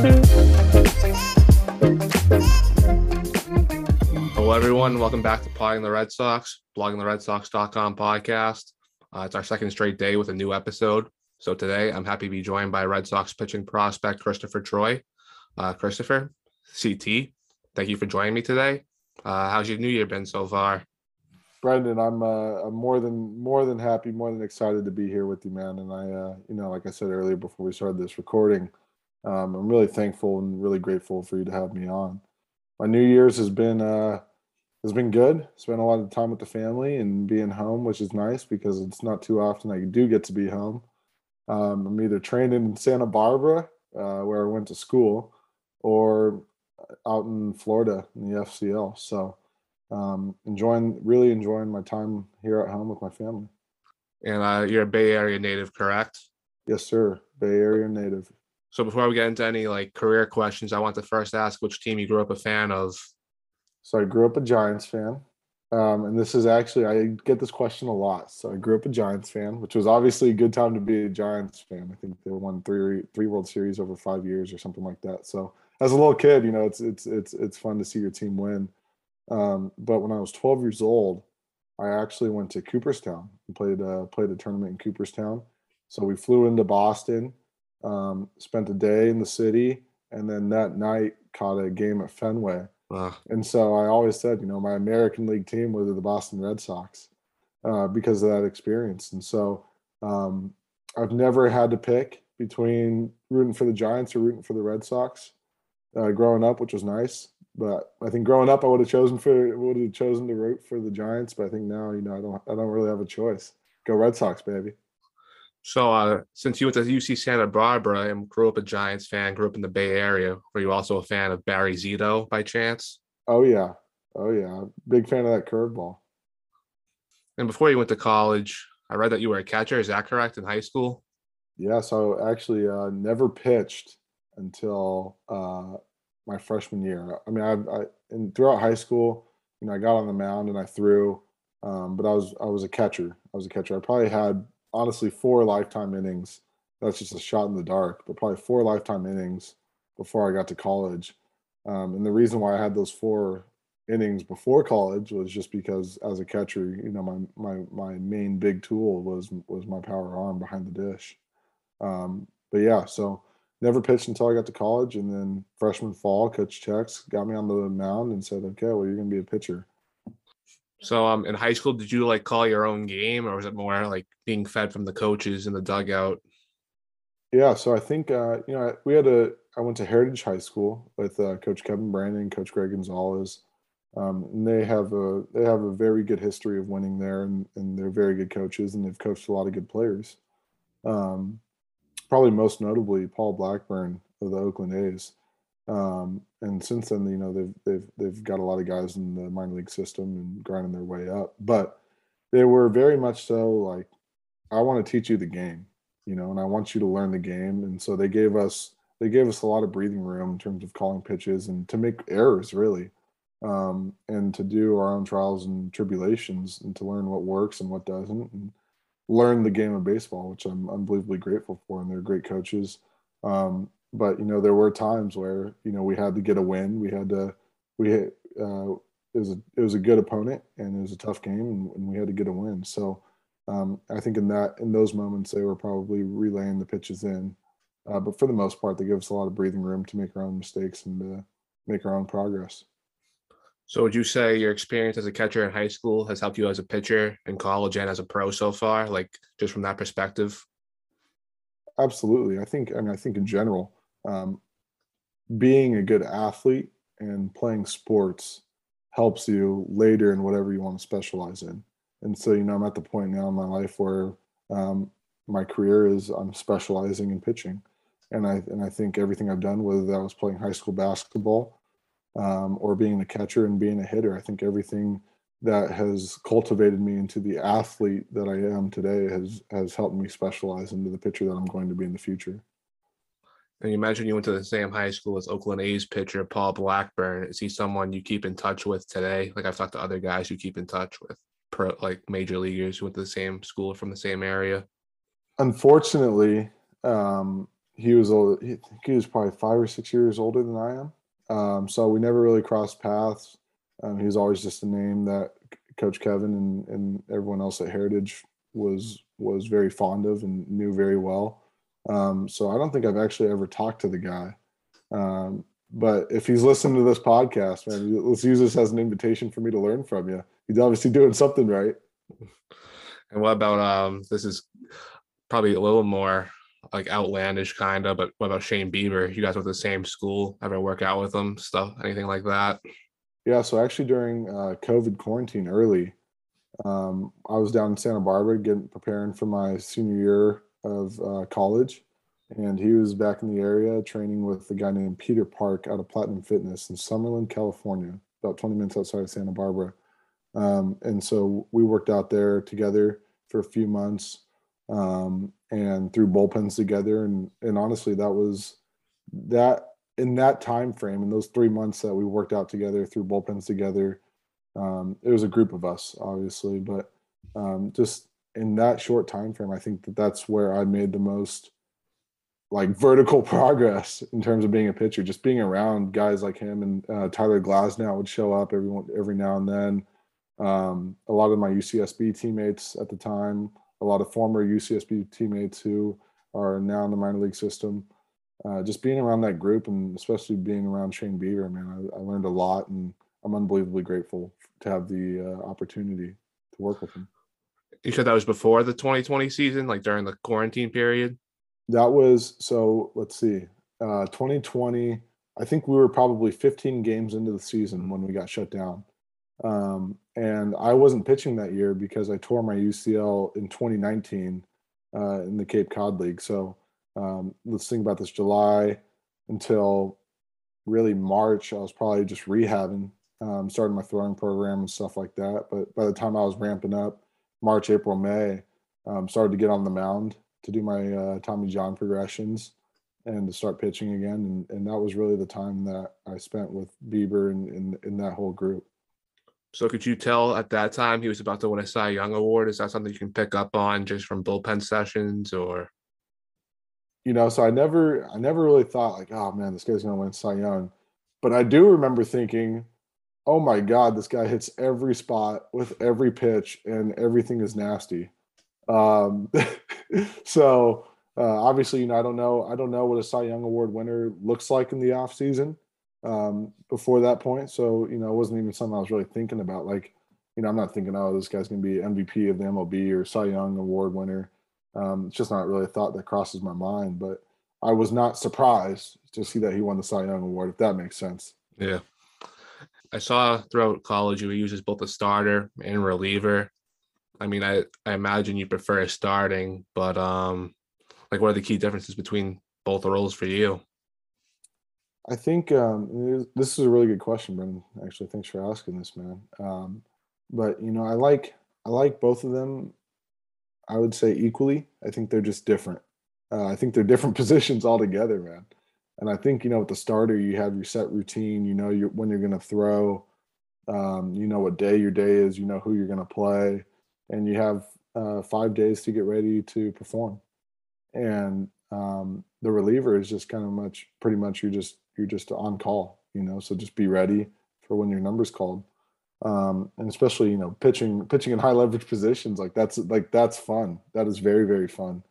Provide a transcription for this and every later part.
Hello, everyone. Welcome back to Blogging the Red Sox, bloggingtheredsox.com podcast. Uh, it's our second straight day with a new episode. So today I'm happy to be joined by Red Sox pitching prospect Christopher Troy. Uh, Christopher, CT, thank you for joining me today. Uh, how's your new year been so far? Brendan, I'm uh, I'm more than more than happy, more than excited to be here with you, man. And I, uh, you know, like I said earlier before we started this recording, um, I'm really thankful and really grateful for you to have me on. My New Year's has been uh, has been good. Spent a lot of time with the family and being home, which is nice because it's not too often I do get to be home. Um, I'm either trained in Santa Barbara, uh, where I went to school, or out in Florida in the FCL. So um, enjoying, really enjoying my time here at home with my family. And uh, you're a Bay Area native, correct? Yes, sir. Bay Area native. So before we get into any like career questions, I want to first ask which team you grew up a fan of. So I grew up a Giants fan. Um, and this is actually I get this question a lot. So I grew up a Giants fan, which was obviously a good time to be a Giants fan. I think they won three three World Series over five years or something like that. So as a little kid, you know, it's it's it's it's fun to see your team win. Um, but when I was 12 years old, I actually went to Cooperstown and played uh, played a tournament in Cooperstown. So we flew into Boston, um, spent a day in the city, and then that night caught a game at Fenway. Wow. And so I always said, you know, my American League team was the Boston Red Sox uh, because of that experience. And so um, I've never had to pick between rooting for the Giants or rooting for the Red Sox uh, growing up, which was nice. But I think growing up, I would have chosen for would have chosen to root for the Giants. But I think now, you know, I don't I don't really have a choice. Go Red Sox, baby. So, uh, since you went to UC Santa Barbara and grew up a Giants fan, grew up in the Bay Area, were you also a fan of Barry Zito by chance? Oh yeah, oh yeah, big fan of that curveball. And before you went to college, I read that you were a catcher. Is that correct? In high school? Yeah, so actually, uh, never pitched until uh, my freshman year. I mean, I, I and throughout high school, you know, I got on the mound and I threw, um, but I was I was a catcher. I was a catcher. I probably had honestly four lifetime innings. That's just a shot in the dark, but probably four lifetime innings before I got to college. Um, and the reason why I had those four innings before college was just because as a catcher, you know, my my my main big tool was was my power arm behind the dish. Um, but yeah, so never pitched until I got to college, and then freshman fall, Coach Chex got me on the mound and said, "Okay, well, you're going to be a pitcher." So, um, in high school, did you like call your own game, or was it more like being fed from the coaches in the dugout? Yeah, so I think uh, you know we had a. I went to Heritage High School with uh, Coach Kevin Brandon, Coach Greg Gonzalez, um, and they have a they have a very good history of winning there, and, and they're very good coaches, and they've coached a lot of good players. Um, probably most notably Paul Blackburn of the Oakland A's. Um, and since then, you know, they've they've they've got a lot of guys in the minor league system and grinding their way up. But they were very much so like, I want to teach you the game, you know, and I want you to learn the game. And so they gave us they gave us a lot of breathing room in terms of calling pitches and to make errors really, um, and to do our own trials and tribulations and to learn what works and what doesn't. And learn the game of baseball, which I'm unbelievably grateful for, and they're great coaches. Um, but you know, there were times where you know we had to get a win. We had to we had, uh, it was a it was a good opponent and it was a tough game, and, and we had to get a win. So um, I think in that in those moments they were probably relaying the pitches in. Uh, but for the most part, they give us a lot of breathing room to make our own mistakes and to make our own progress. So would you say your experience as a catcher in high school has helped you as a pitcher in college and as a pro so far, like just from that perspective? Absolutely. I think I mean I think in general, um, being a good athlete and playing sports helps you later in whatever you want to specialize in. And so, you know, I'm at the point now in my life where um, my career is I'm specializing in pitching. And I and I think everything I've done, whether that was playing high school basketball um, or being a catcher and being a hitter. I think everything that has cultivated me into the athlete that I am today has has helped me specialize into the pitcher that I'm going to be in the future. And you mentioned you went to the same high school as Oakland A's pitcher Paul Blackburn. Is he someone you keep in touch with today? Like I've talked to other guys you keep in touch with, like major leaguers who went to the same school from the same area. Unfortunately, um, he was old. He, he was probably five or six years older than I am. Um, so we never really crossed paths. Um, he was always just a name that Coach Kevin and, and everyone else at Heritage was was very fond of and knew very well. Um, so I don't think I've actually ever talked to the guy. Um, but if he's listening to this podcast, man, let's use this as an invitation for me to learn from you. He's obviously doing something right. And what about um? This is probably a little more like outlandish kind of, but what about Shane Bieber? You guys went to the same school, ever work out with him, stuff, anything like that? Yeah, so actually during uh, COVID quarantine early, um, I was down in Santa Barbara getting preparing for my senior year of uh, college, and he was back in the area training with a guy named Peter Park out of Platinum Fitness in Summerland, California, about 20 minutes outside of Santa Barbara. Um, and so we worked out there together for a few months um, and threw bullpens together. And, and honestly, that was that in that time frame, in those three months that we worked out together, threw bullpens together. Um, it was a group of us, obviously, but um, just in that short time frame, I think that that's where I made the most like vertical progress in terms of being a pitcher. Just being around guys like him and uh, Tyler Glasnow would show up every every now and then. Um, a lot of my UCSB teammates at the time, a lot of former UCSB teammates who are now in the minor league system. Uh, just being around that group and especially being around Shane Bieber, man, I, I learned a lot and I'm unbelievably grateful to have the uh, opportunity to work with him. You said that was before the 2020 season, like during the quarantine period? That was so. Let's see, uh, 2020. I think we were probably 15 games into the season when we got shut down, um, and I wasn't pitching that year because I tore my UCL in 2019 uh, in the Cape Cod League. So um, let's think about this: July until really March, I was probably just rehabbing, um, starting my throwing program and stuff like that. But by the time I was ramping up, March, April, May, um, started to get on the mound to do my uh, Tommy John progressions and to start pitching again. And, and that was really the time that I spent with Bieber and in, in that whole group. So could you tell at that time he was about to win a Cy Young award? Is that something you can pick up on just from bullpen sessions or? You know, so I never, I never really thought like, oh man, this guy's going to win Cy Young. But I do remember thinking, oh my God, this guy hits every spot with every pitch and everything is nasty. Um, so uh, obviously, you know, I don't know, I don't know what a Cy Young Award winner looks like in the off season um, before that point. So you know, it wasn't even something I was really thinking about. Like, you know, I'm not thinking, oh, this guy's going to be MVP of the MLB or Cy Young Award winner. Um, it's just not really a thought that crosses my mind. But I was not surprised to see that he won the Cy Young Award, if that makes sense. Yeah. I saw throughout college you use as both a starter and reliever. I mean, I, I imagine you prefer starting, but um, like, what are the key differences between both roles for you? I think um, this is a really good question, Brendan. Actually, thanks for asking this, man. Um, but you know, I like I like both of them. I would say equally. I think they're just different. Uh, I think they're different positions altogether, man. And I think you know, with the starter, you have your set routine. You know, you when you're going to throw. Um, you know what day your day is. You know who you're going to play and you have uh, five days to get ready to perform. And um, the reliever is just kind of much, pretty much you're just you're just on call, you know. So just be ready for when your number's called. Um, and especially you know pitching pitching in high leverage positions like that's like that's fun. That is very very fun.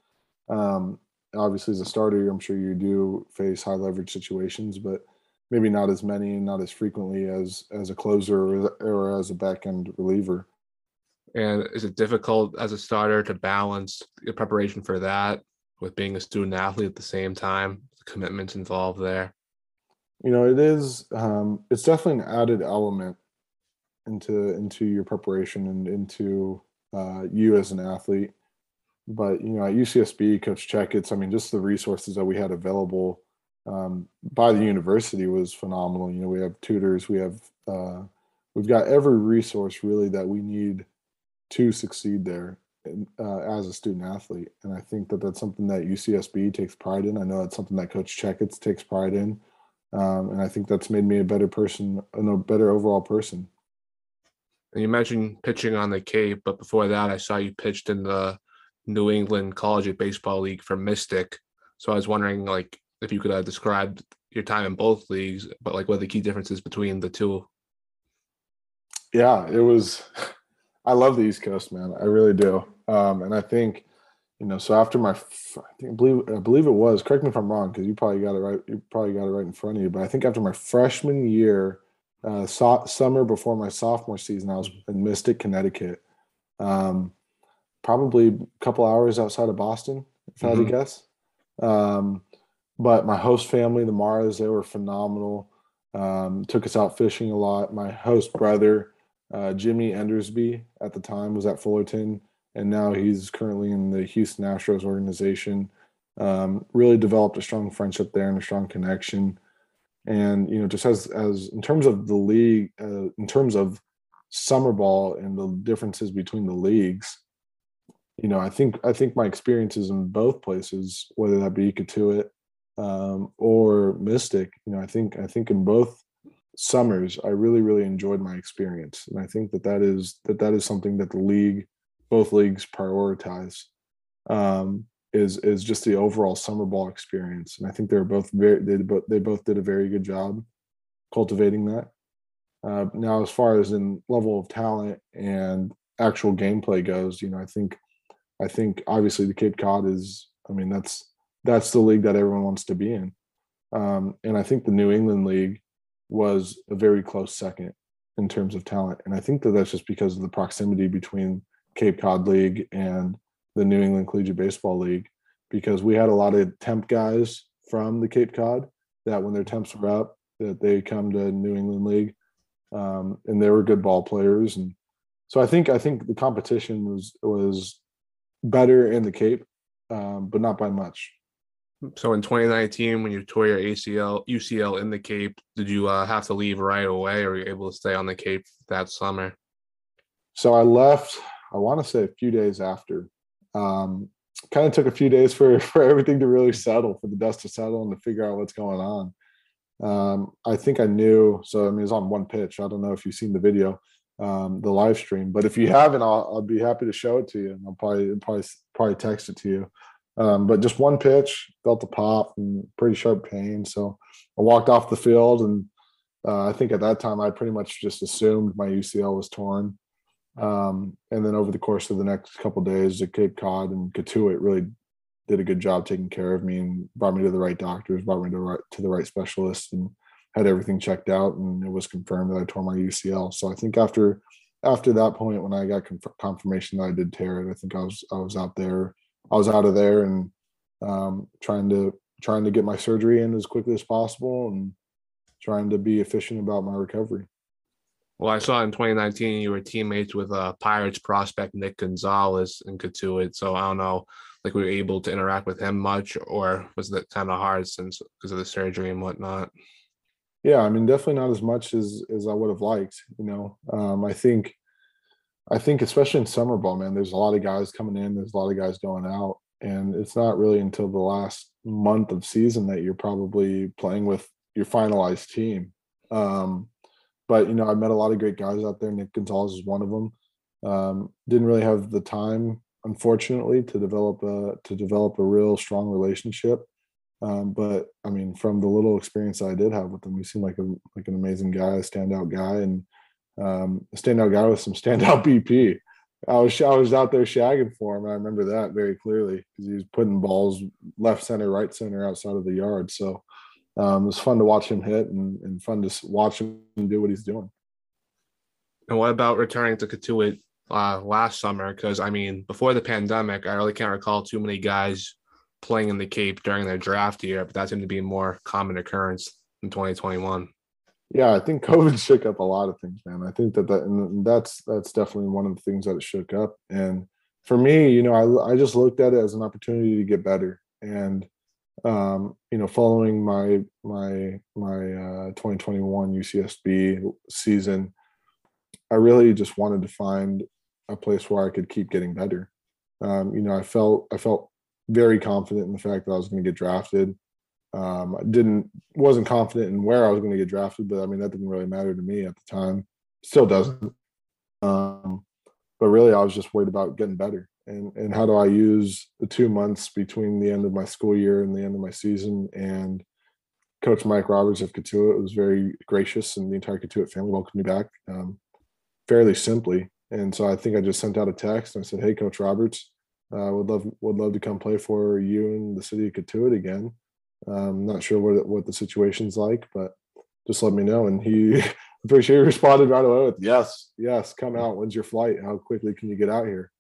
Um, obviously, as a starter, I'm sure you do face high leverage situations, but maybe not as many and not as frequently as as a closer or, or as a back end reliever. And is it difficult as a starter to balance the preparation for that with being a student athlete at the same time? The commitments involved there. You know, it is. Um, it's definitely an added element into into your preparation and into uh, you as an athlete. But you know, at UCSB, Coach Checketts, I mean, just the resources that we had available um, by the university was phenomenal. You know, we have tutors, we have uh, we've got every resource really that we need to succeed there uh, as a student athlete. And I think that that's something that UCSB takes pride in. I know that's something that Coach Checketts takes pride in. Um, and I think that's made me a better person, and a better overall person. And you mentioned pitching on the Cape, but before that, I saw you pitched in the New England College Baseball League for Mystic. So I was wondering, like, if you could uh, describe your time in both leagues, but like what are the key differences between the two? Yeah, it was. I love the East Coast, man. I really do. Um, and I think, you know, so after my, I think I believe I believe it was. Correct me if I'm wrong, because you probably got it right. You probably got it right in front of you. But I think after my freshman year, uh, so, summer before my sophomore season, I was in Mystic, Connecticut. Um, probably a couple hours outside of Boston, if I had to Mhm. guess. Um, but my host family, the Maras, they were phenomenal. Um, took us out fishing a lot. My host brother, uh, Jimmy Endersby, at the time was at Fullerton, and now he's currently in the Houston Astros organization. Um, really developed a strong friendship there and a strong connection. And you know, just as as in terms of the league, uh, in terms of summer ball and the differences between the leagues, you know, I think I think my experiences in both places, whether that be Cotuit um, or Mystic, you know, I think I think in both summers, I really really enjoyed my experience, and I think that that is that that is something that the league, both leagues prioritize, um, is is just the overall summer ball experience, and I think they're both very they both they both did a very good job cultivating that. Uh, now, as far as in level of talent and actual gameplay goes, you know, I think I think obviously the Cape Cod is, I mean, that's that's the league that everyone wants to be in. Um, and I think the New England League was a very close second in terms of talent. And I think that that's just because of the proximity between Cape Cod League and the New England Collegiate Baseball League, because we had a lot of temp guys from the Cape Cod that when their temps were up, that they come to New England League, um, and they were good ball players. And so I think I think the competition was was better in the Cape, um, but not by much. So in 2019, when you tore your ACL, UCL in the Cape, did you uh, have to leave right away, or were you able to stay on the Cape that summer? So I left. I want to say a few days after. Um, kind of took a few days for for everything to really settle, for the dust to settle, and to figure out what's going on. Um, I think I knew. So I mean, it's on one pitch. I don't know if you've seen the video, um, the live stream, but if you haven't, I'll, I'll be happy to show it to you, and I'll probably probably probably text it to you. Um, but just one pitch, felt a pop and pretty sharp pain. So I walked off the field, and uh, I think at that time I pretty much just assumed my UCL was torn. Um, and then over the course of the next couple days, the Cape Cod and Cotuit really did a good job taking care of me and brought me to the right doctors, brought me to, right, to the right specialists, and had everything checked out. And it was confirmed that I tore my UCL. So I think after after that point, when I got conf- confirmation that I did tear it, I think I was I was out there, I was out of there and um, trying to trying to get my surgery in as quickly as possible and trying to be efficient about my recovery. Well, I saw in 2019 you were teammates with uh, Pirates prospect Nick Gonzalez in Cotuit. So I don't know, like were you able to interact with him much, or was that kind of hard since because of the surgery and whatnot? Yeah, I mean, definitely not as much as as I would have liked. You know, um, I think, I think especially in summer ball, man, there's a lot of guys coming in, there's a lot of guys going out, and it's not really until the last month of season that you're probably playing with your finalized team. Um, but you know, I met a lot of great guys out there. Nick Gonzalez is one of them. Um, didn't really have the time, unfortunately, to develop a to develop a real strong relationship. Um, but I mean, from the little experience I did have with him, he seemed like a like an amazing guy, a standout guy, and um, a standout guy with some standout BP. I was I was out there shagging for him. I remember that very clearly because he was putting balls left center, right center, outside of the yard. So um, it was fun to watch him hit and, and fun to watch him do what he's doing. And what about returning to Cotuit uh, last summer? Because I mean, before the pandemic, I really can't recall too many guys playing in the Cape during their draft year, but that seemed to be a more common occurrence in 2021. Yeah, I think COVID shook up a lot of things, man. I think that that and that's that's definitely one of the things that it shook up. And for me, you know, I I just looked at it as an opportunity to get better. And um, you know, following my my my uh, 2021 UCSB season, I really just wanted to find a place where I could keep getting better. Um, you know, I felt I felt very confident in the fact that I was going to get drafted. Um, I didn't wasn't confident in where I was going to get drafted, but I mean that didn't really matter to me at the time. Still doesn't. Um, but really, I was just worried about getting better, and and how do I use the two months between the end of my school year and the end of my season. And Coach Mike Roberts of Cotuit was very gracious, and the entire Cotuit family welcomed me back um, fairly simply. And so I think I just sent out a text and I said, "Hey, Coach Roberts, uh, would love would love to come play for you in the city of Cotuit again. Um, not sure what what the situation's like, but just let me know." And he, I'm pretty sure he responded right away with, "Yes, yes, come out. When's your flight? How quickly can you get out here?"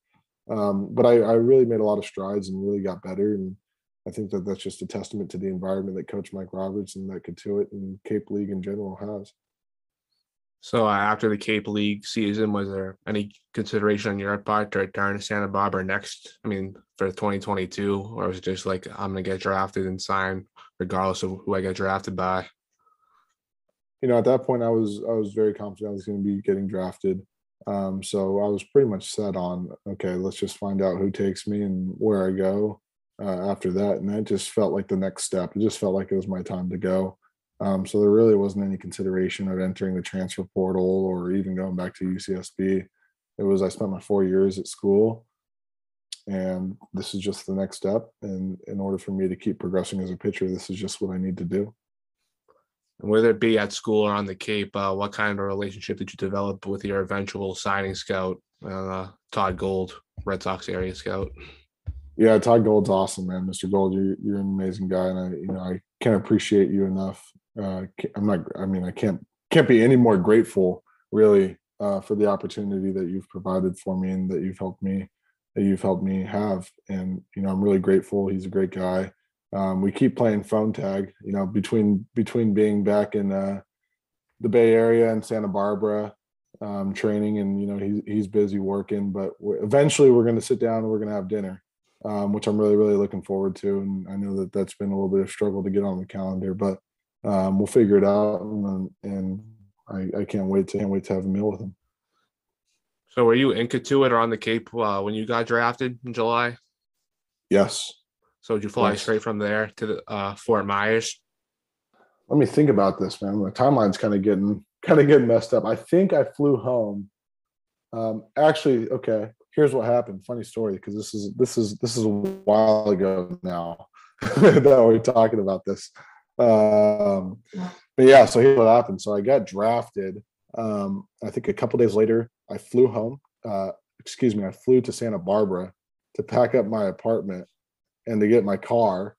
Um, but I, I really made a lot of strides and really got better. And I think that that's just a testament to the environment that Coach Mike Roberts and that Cotuit and Cape League in general has. So uh, after the Cape League season, was there any consideration on your part to return to Santa Barbara next? I mean, for 2022, or was it just like I'm gonna get drafted and sign regardless of who I get drafted by? You know, at that point, I was I was very confident I was going to be getting drafted. Um, so I was pretty much set on okay, let's just find out who takes me and where I go uh, after that. And that just felt like the next step. It just felt like it was my time to go. Um, so there really wasn't any consideration of entering the transfer portal or even going back to UCSB. It was I spent my four years at school, and this is just the next step. And in order for me to keep progressing as a pitcher, this is just what I need to do. And whether it be at school or on the Cape, uh, what kind of relationship did you develop with your eventual signing scout, uh, Todd Gold, Red Sox area scout? Yeah, Todd Gold's awesome, man. Mr. Gold, you're, you're an amazing guy, and I, you know, I can't appreciate you enough. Uh, I'm not. I mean, I can't can't be any more grateful, really, uh, for the opportunity that you've provided for me and that you've helped me, that you've helped me have. And you know, I'm really grateful. He's a great guy. Um, we keep playing phone tag. You know, between between being back in uh, the Bay Area and Santa Barbara, um, training, and you know, he's he's busy working. But we're, eventually, we're going to sit down and we're going to have dinner um, which I'm really, really looking forward to. And I know that that's been a little bit of struggle to get on the calendar, but um, we'll figure it out. And, and I, I, can't wait to can't wait to have a meal with him. So, were you in Cotuit or on the Cape uh, when you got drafted in July? Yes. So, did you fly yes. straight from there to the, uh, Fort Myers? Let me think about this, man. My timeline's kind of getting kind of getting messed up. I think I flew home. Um, actually, okay here's what happened. Funny story, because this is this is this is a while ago now that we're talking about this. Um, but yeah, so here's what happened. So I got drafted. Um, I think a couple days later, I flew home. Uh, excuse me, I flew to Santa Barbara to pack up my apartment and to get my car.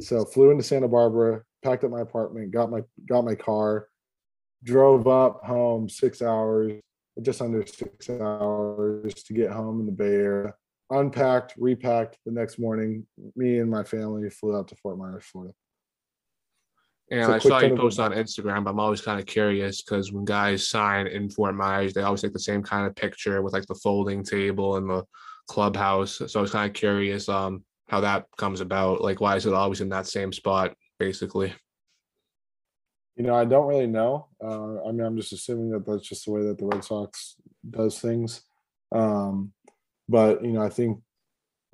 So flew into Santa Barbara, packed up my apartment, got my got my car, drove up home six hours, just under six hours to get home in the Bay Area. Unpacked, repacked the next morning. Me and my family flew out to Fort Myers, Florida. And I saw you post on Instagram. I'm always kind of curious because when guys sign in Fort Myers, they always take the same kind of picture with like the folding table and the clubhouse. So I was kind of curious um how that comes about. Like, why is it always in that same spot, basically? You know, I don't really know. Uh, I mean, I'm just assuming that that's just the way that the Red Sox does things. Um, but you know, I think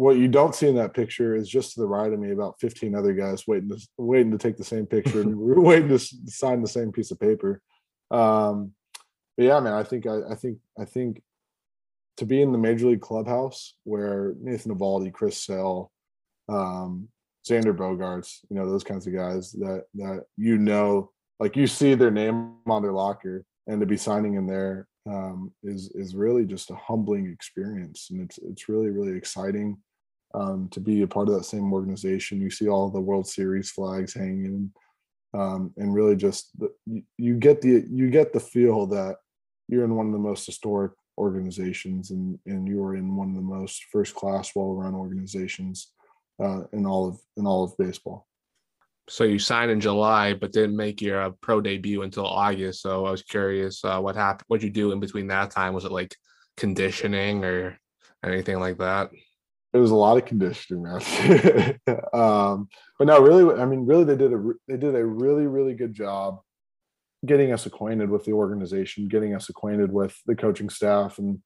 what you don't see in that picture is just to the right of me about 15 other guys waiting to waiting to take the same picture and waiting to sign the same piece of paper. Um, but yeah, man, I think I, I think I think to be in the major league clubhouse where Nathan Eovaldi, Chris Sale, um, Xander Bogaerts you know, those kinds of guys that that you know like you see their name on their locker and to be signing in there um, is is really just a humbling experience and it's it's really really exciting um, to be a part of that same organization you see all the world series flags hanging um, and really just the, you, get the you get the feel that you're in one of the most historic organizations and and you are in one of the most first class well run organizations uh, in all of in all of baseball so you signed in July, but didn't make your uh, pro debut until August. So I was curious, uh, what happened? What you do in between that time? Was it like conditioning or anything like that? It was a lot of conditioning, man. um, but no, really, I mean, really, they did a they did a really really good job getting us acquainted with the organization, getting us acquainted with the coaching staff, and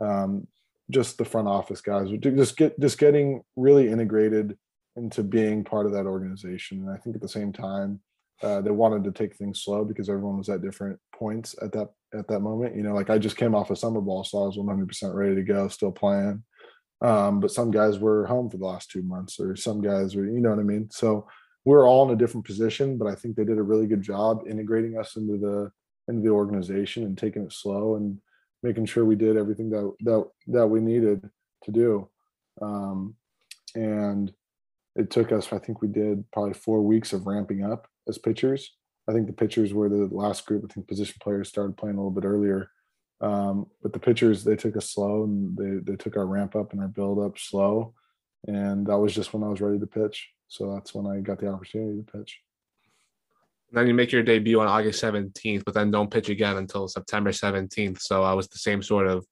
um, just the front office guys. Just get just getting really integrated into being part of that organization. And I think at the same time, uh, they wanted to take things slow because everyone was at different points at that at that moment. You know, like I just came off a of summer ball, so I was 100% ready to go, still playing. Um, but some guys were home for the last two months, or some guys were, you know what I mean. So we're all in a different position, but I think they did a really good job integrating us into the into the organization and taking it slow and making sure we did everything that that that we needed to do. Um, and it took us, I think we did probably four weeks of ramping up as pitchers. I think the pitchers were the last group. I think position players started playing a little bit earlier. Um, but the pitchers, they took us slow and they, they took our ramp up and our build up slow. And that was just when I was ready to pitch. So that's when I got the opportunity to pitch. And then you make your debut on August 17th, but then don't pitch again until September 17th. So I was the same sort of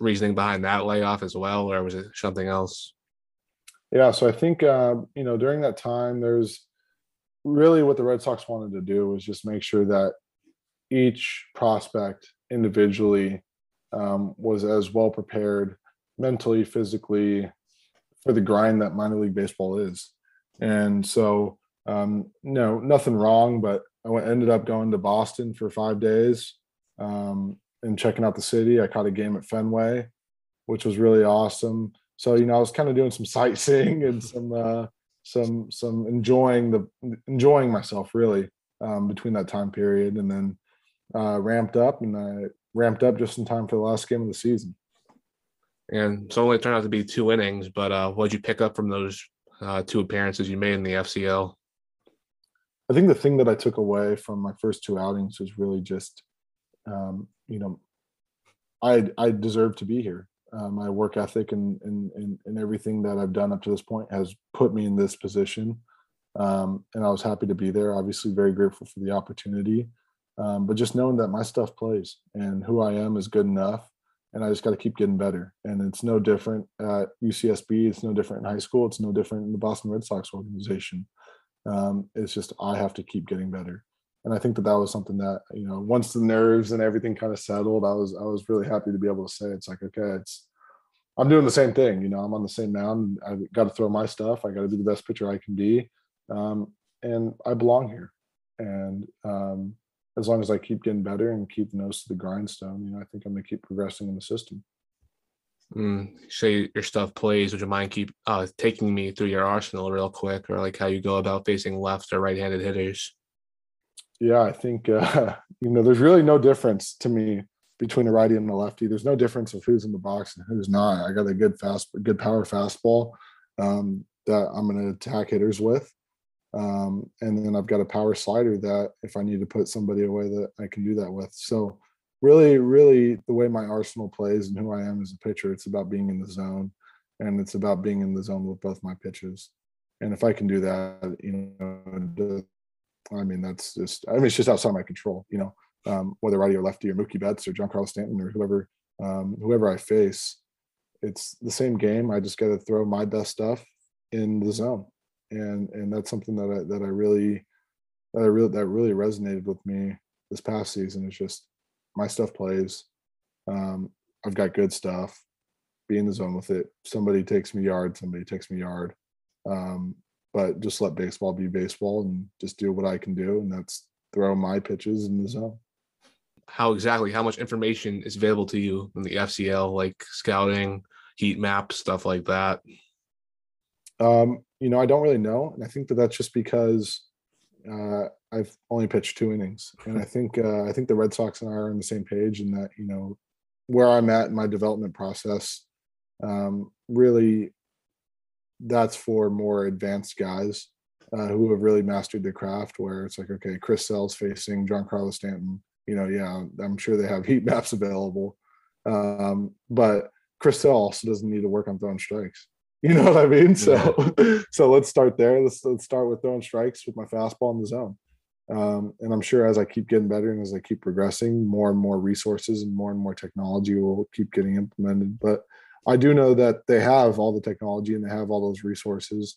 reasoning behind that layoff as well, or was it something else? Yeah, so I think uh, you know during that time, there's really what the Red Sox wanted to do was just make sure that each prospect individually um, was as well prepared mentally, physically for the grind that minor league baseball is. And so, um, no, nothing wrong, but I ended up going to Boston for five days um, and checking out the city. I caught a game at Fenway, which was really awesome. So, you know, I was kind of doing some sightseeing and some, uh, some, some enjoying the, enjoying myself really um, between that time period. And then uh, ramped up and I ramped up just in time for the last game of the season. And so only turned out to be two innings, but uh, what did you pick up from those uh, two appearances you made in the FCL? I think the thing that I took away from my first two outings was really just, um, you know, I I deserve to be here. Uh, my work ethic and, and, and and everything that I've done up to this point has put me in this position, um, and I was happy to be there. Obviously, very grateful for the opportunity, um, but just knowing that my stuff plays and who I am is good enough, and I just got to keep getting better. And it's no different at UCSB. It's no different in high school. It's no different in the Boston Red Sox organization. Um, it's just I have to keep getting better. And I think that that was something that you know once the nerves and everything kind of settled, I was I was really happy to be able to say it's like okay, it's I'm doing the same thing. You know, I'm on the same mound. I got to throw my stuff. I got to be the best pitcher I can be, um, and I belong here. And um, as long as I keep getting better and keep the nose to the grindstone, you know, I think I'm gonna keep progressing in the system. Mm, say your stuff plays. Would you mind keep uh, taking me through your arsenal real quick, or like how you go about facing left or right-handed hitters? Yeah, I think uh, you know there's really no difference to me between a righty and a lefty. There's no difference of who's in the box and who's not. I got a good fast, good power fastball um, that I'm going to attack hitters with, um, and then I've got a power slider that if I need to put somebody away that I can do that with. So really, really the way my arsenal plays and who I am as a pitcher, it's about being in the zone and it's about being in the zone with both my pitches. And if I can do that, you know, I mean, that's just, I mean, it's just outside my control, you know, um, whether righty or lefty or Mookie Betts or Giancarlo Stanton or whoever, um, whoever I face, it's the same game. I just got to throw my best stuff in the zone. And, and that's something that I, that I really, that I really, that really resonated with me this past season. It's just my stuff plays. Um, I've got good stuff. Be in the zone with it. Somebody takes me yard. Somebody takes me yard. Um, but just let baseball be baseball and just do what I can do, and that's throw my pitches in the zone. How exactly? How much information is available to you in the FCL, like scouting, heat maps, stuff like that? Um, you know, I don't really know, and I think that that's just because uh, I've only pitched two innings, and I think uh, I think the Red Sox and I are on the same page in that you know where I'm at in my development process. Um, really, that's for more advanced guys uh, who have really mastered the craft. Where it's like, okay, Chris Sale's facing Giancarlo Stanton. You know, yeah, I'm sure they have heat maps available, um, but Chris Sale also doesn't need to work on throwing strikes. You know what I mean? So yeah. so let's start there. Let's let's start with throwing strikes with my fastball in the zone. Um, and I'm sure as I keep getting better and as I keep progressing, more and more resources and more and more technology will keep getting implemented. But I do know that they have all the technology and they have all those resources.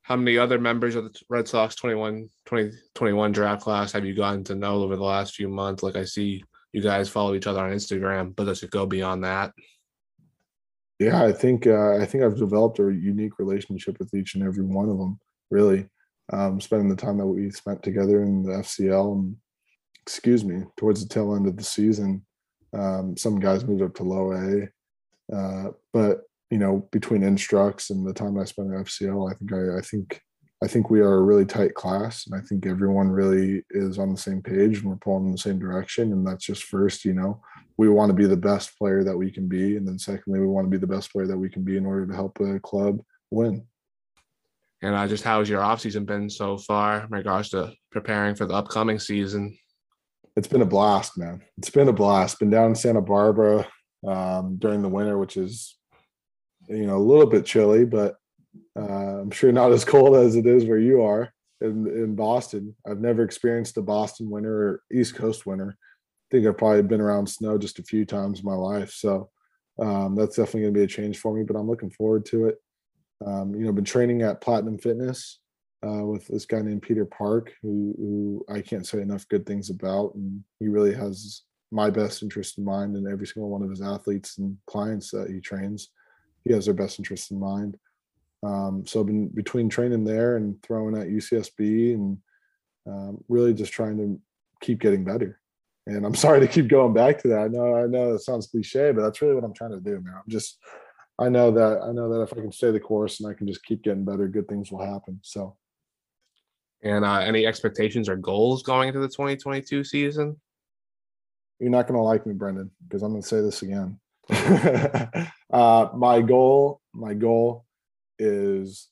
How many other members of the Red Sox 21 2021 draft class have you gotten to know over the last few months? Like I see you guys follow each other on Instagram, but does it go beyond that? Yeah, I think uh, I think I've developed a unique relationship with each and every one of them. Really, um, spending the time that we spent together in the FCL, and excuse me, towards the tail end of the season, um, some guys moved up to low A, Uh, but you know, between instructs and the time I spent at FCL, I think I, I think I think we are a really tight class, and I think everyone really is on the same page and we're pulling in the same direction. And that's just first, you know, we want to be the best player that we can be, and then secondly, we want to be the best player that we can be in order to help the club win. And uh, just how's your offseason been so far in regards to preparing for the upcoming season? It's been a blast, man. It's been a blast. Been down in Santa Barbara um, during the winter, which is, you know, a little bit chilly, but uh, I'm sure not as cold as it is where you are in, in Boston. I've never experienced a Boston winter or East Coast winter. I think I've probably been around snow just a few times in my life. So um, that's definitely going to be a change for me, but I'm looking forward to it. Um, you know, been training at Platinum Fitness uh, with this guy named Peter Park, who, who I can't say enough good things about. And he really has my best interest in mind and every single one of his athletes and clients that he trains. He has their best interest in mind. Um, so I've been between training there and throwing at UCSB and um, really just trying to keep getting better. And I'm sorry to keep going back to that. I know, I know it sounds cliche, but that's really what I'm trying to do, man. I'm just, I know that, I know that if I can stay the course and I can just keep getting better, good things will happen. So. And uh, any expectations or goals going into the 2022 season? You're not going to like me, Brendan, because I'm going to say this again. uh, my goal, my goal is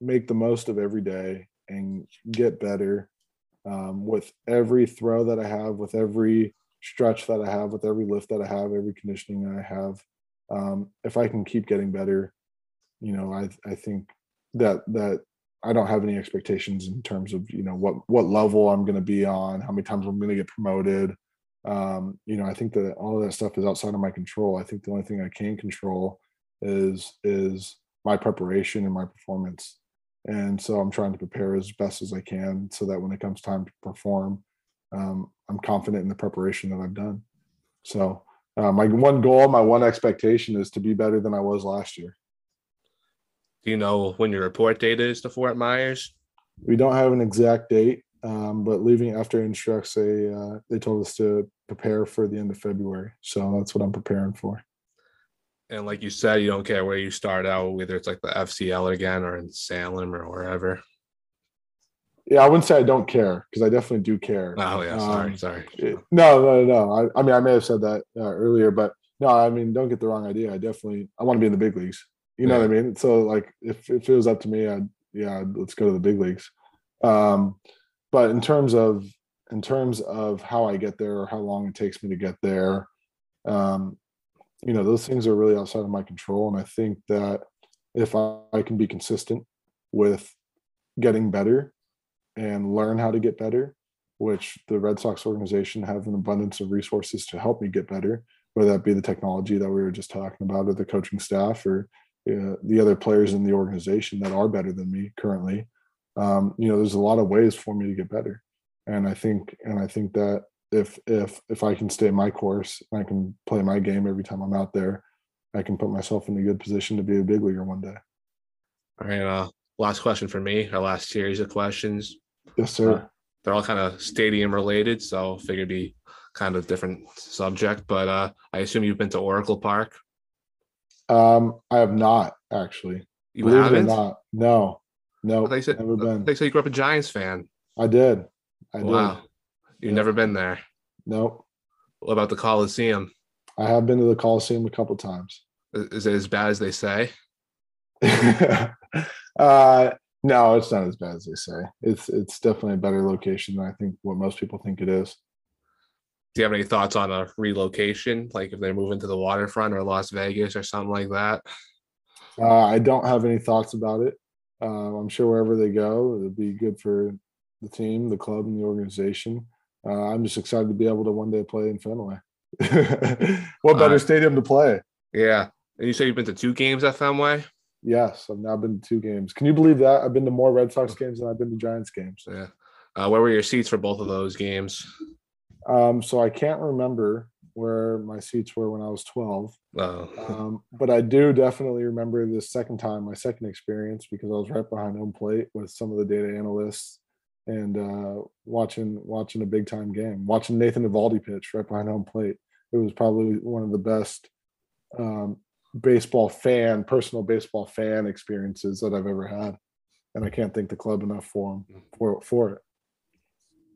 make the most of every day and get better um, with every throw that I have, with every stretch that I have, with every lift that I have, every conditioning that I have. Um, if I can keep getting better, you know, I I think that that I don't have any expectations in terms of you know what what level I'm going to be on, how many times I'm going to get promoted. Um, you know, I think that all of that stuff is outside of my control. I think the only thing I can control is is my preparation and my performance. And so I'm trying to prepare as best as I can so that when it comes time to perform, um, I'm confident in the preparation that I've done. So uh, my one goal, my one expectation is to be better than I was last year. Do you know when your report date is to Fort Myers? We don't have an exact date, um, but leaving after instructs, they uh, they told us to prepare for the end of February. So that's what I'm preparing for. And like you said, you don't care where you start out, whether it's like the FCL again or in Salem or wherever. Yeah, I wouldn't say I don't care because I definitely do care. Oh yeah, sorry, um, sorry. No, no, no. I, I, mean, I may have said that uh, earlier, but no, I mean, don't get the wrong idea. I definitely I want to be in the big leagues. You know yeah. what I mean? So like, if, if it was up to me, I'd yeah, let's go to the big leagues. Um, but in terms of in terms of how I get there or how long it takes me to get there, um, you know those things are really outside of my control. And i think that if I, I, can be consistent with getting better and learn how to get better which the red sox organization have an abundance of resources to help me get better whether that be the technology that we were just talking about or the coaching staff or uh, the other players in the organization that are better than me currently um, you know there's a lot of ways for me to get better. And i think and i think that if if if I can stay my course, and I can play my game every time I'm out there. I can put myself in a good position to be a big leaguer one day. All right. Uh, last question for me. Our last series of questions. Yes, sir. Uh, they're all kind of stadium related, so figured it'd be kind of different subject. But uh, I assume you've been to Oracle Park. Um, I have not actually. You Believe haven't? not. No, no. They said never been. They said you grew up a Giants fan. I did. I wow. did. You've yeah. never been there. Nope. What about the Coliseum? I have been to the Coliseum a couple times. Is it as bad as they say? uh, no, it's not as bad as they say. It's it's definitely a better location than I think what most people think it is. Do you have any thoughts on a relocation, like if they're moving to the waterfront or Las Vegas or something like that? Uh, I don't have any thoughts about it. Uh, I'm sure wherever they go, it'll be good for the team, the club, and the organization uh, I'm just excited to be able to one day play in Fenway. what better uh, stadium to play? Yeah. And you say you've been to two games at Fenway? Yes, I've now been to two games. Can you believe that? I've been to more Red Sox games than I've been to Giants games. Yeah. Uh, where were your seats for both of those games? Um, so I can't remember where my seats were when I was 12. Oh. Um, but I do definitely remember the second time, my second experience, because I was right behind home plate with some of the data analysts and uh, watching watching a big time game, watching Nathan Eovaldi pitch right behind home plate. It was probably one of the best um, baseball fan, personal baseball fan experiences that I've ever had, and I can't thank the club enough for them for for it.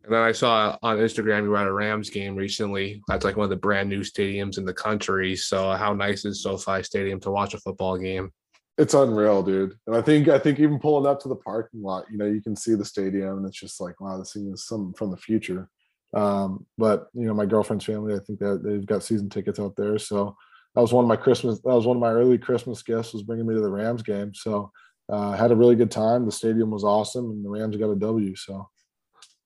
And then I saw on Instagram you were at a Rams game recently. That's like one of the brand new stadiums in the country. So how nice is SoFi Stadium to watch a football game? It's unreal, dude. And I think I think even pulling up to the parking lot, you know, you can see the stadium, and it's just like, wow, this thing is something from the future. Um, but you know, my girlfriend's family, I think that they've got season tickets out there, so that was one of my Christmas. That was one of my early Christmas gifts was bringing me to the Rams game. So uh, had a really good time. The stadium was awesome, and the Rams got a W. So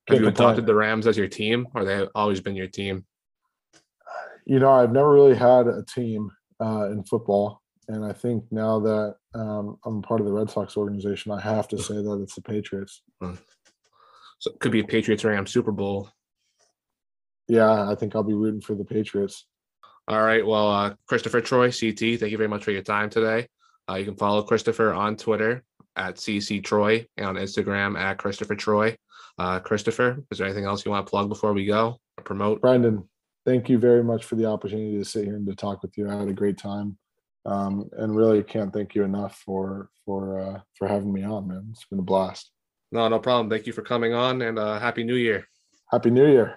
have you adopted the Rams as your team, or they have always been your team? You know, I've never really had a team uh, in football, and I think now that um, I'm part of the Red Sox organization, I have to say that it's the Patriots. Hmm. So it could be a Patriots Rams Super Bowl. Yeah, I think I'll be rooting for the Patriots. All right. Well, uh, Christopher Troy, CT, thank you very much for your time today. Uh, you can follow Christopher on Twitter at CC Troy and on Instagram at Christopher Troy. Uh, Christopher, is there anything else you want to plug before we go or promote? Brendan, thank you very much for the opportunity to sit here and to talk with you. I had a great time, um, and really can't thank you enough for for uh, for having me on, man. It's been a blast. No, no problem. Thank you for coming on, and uh, happy New Year. Happy New Year.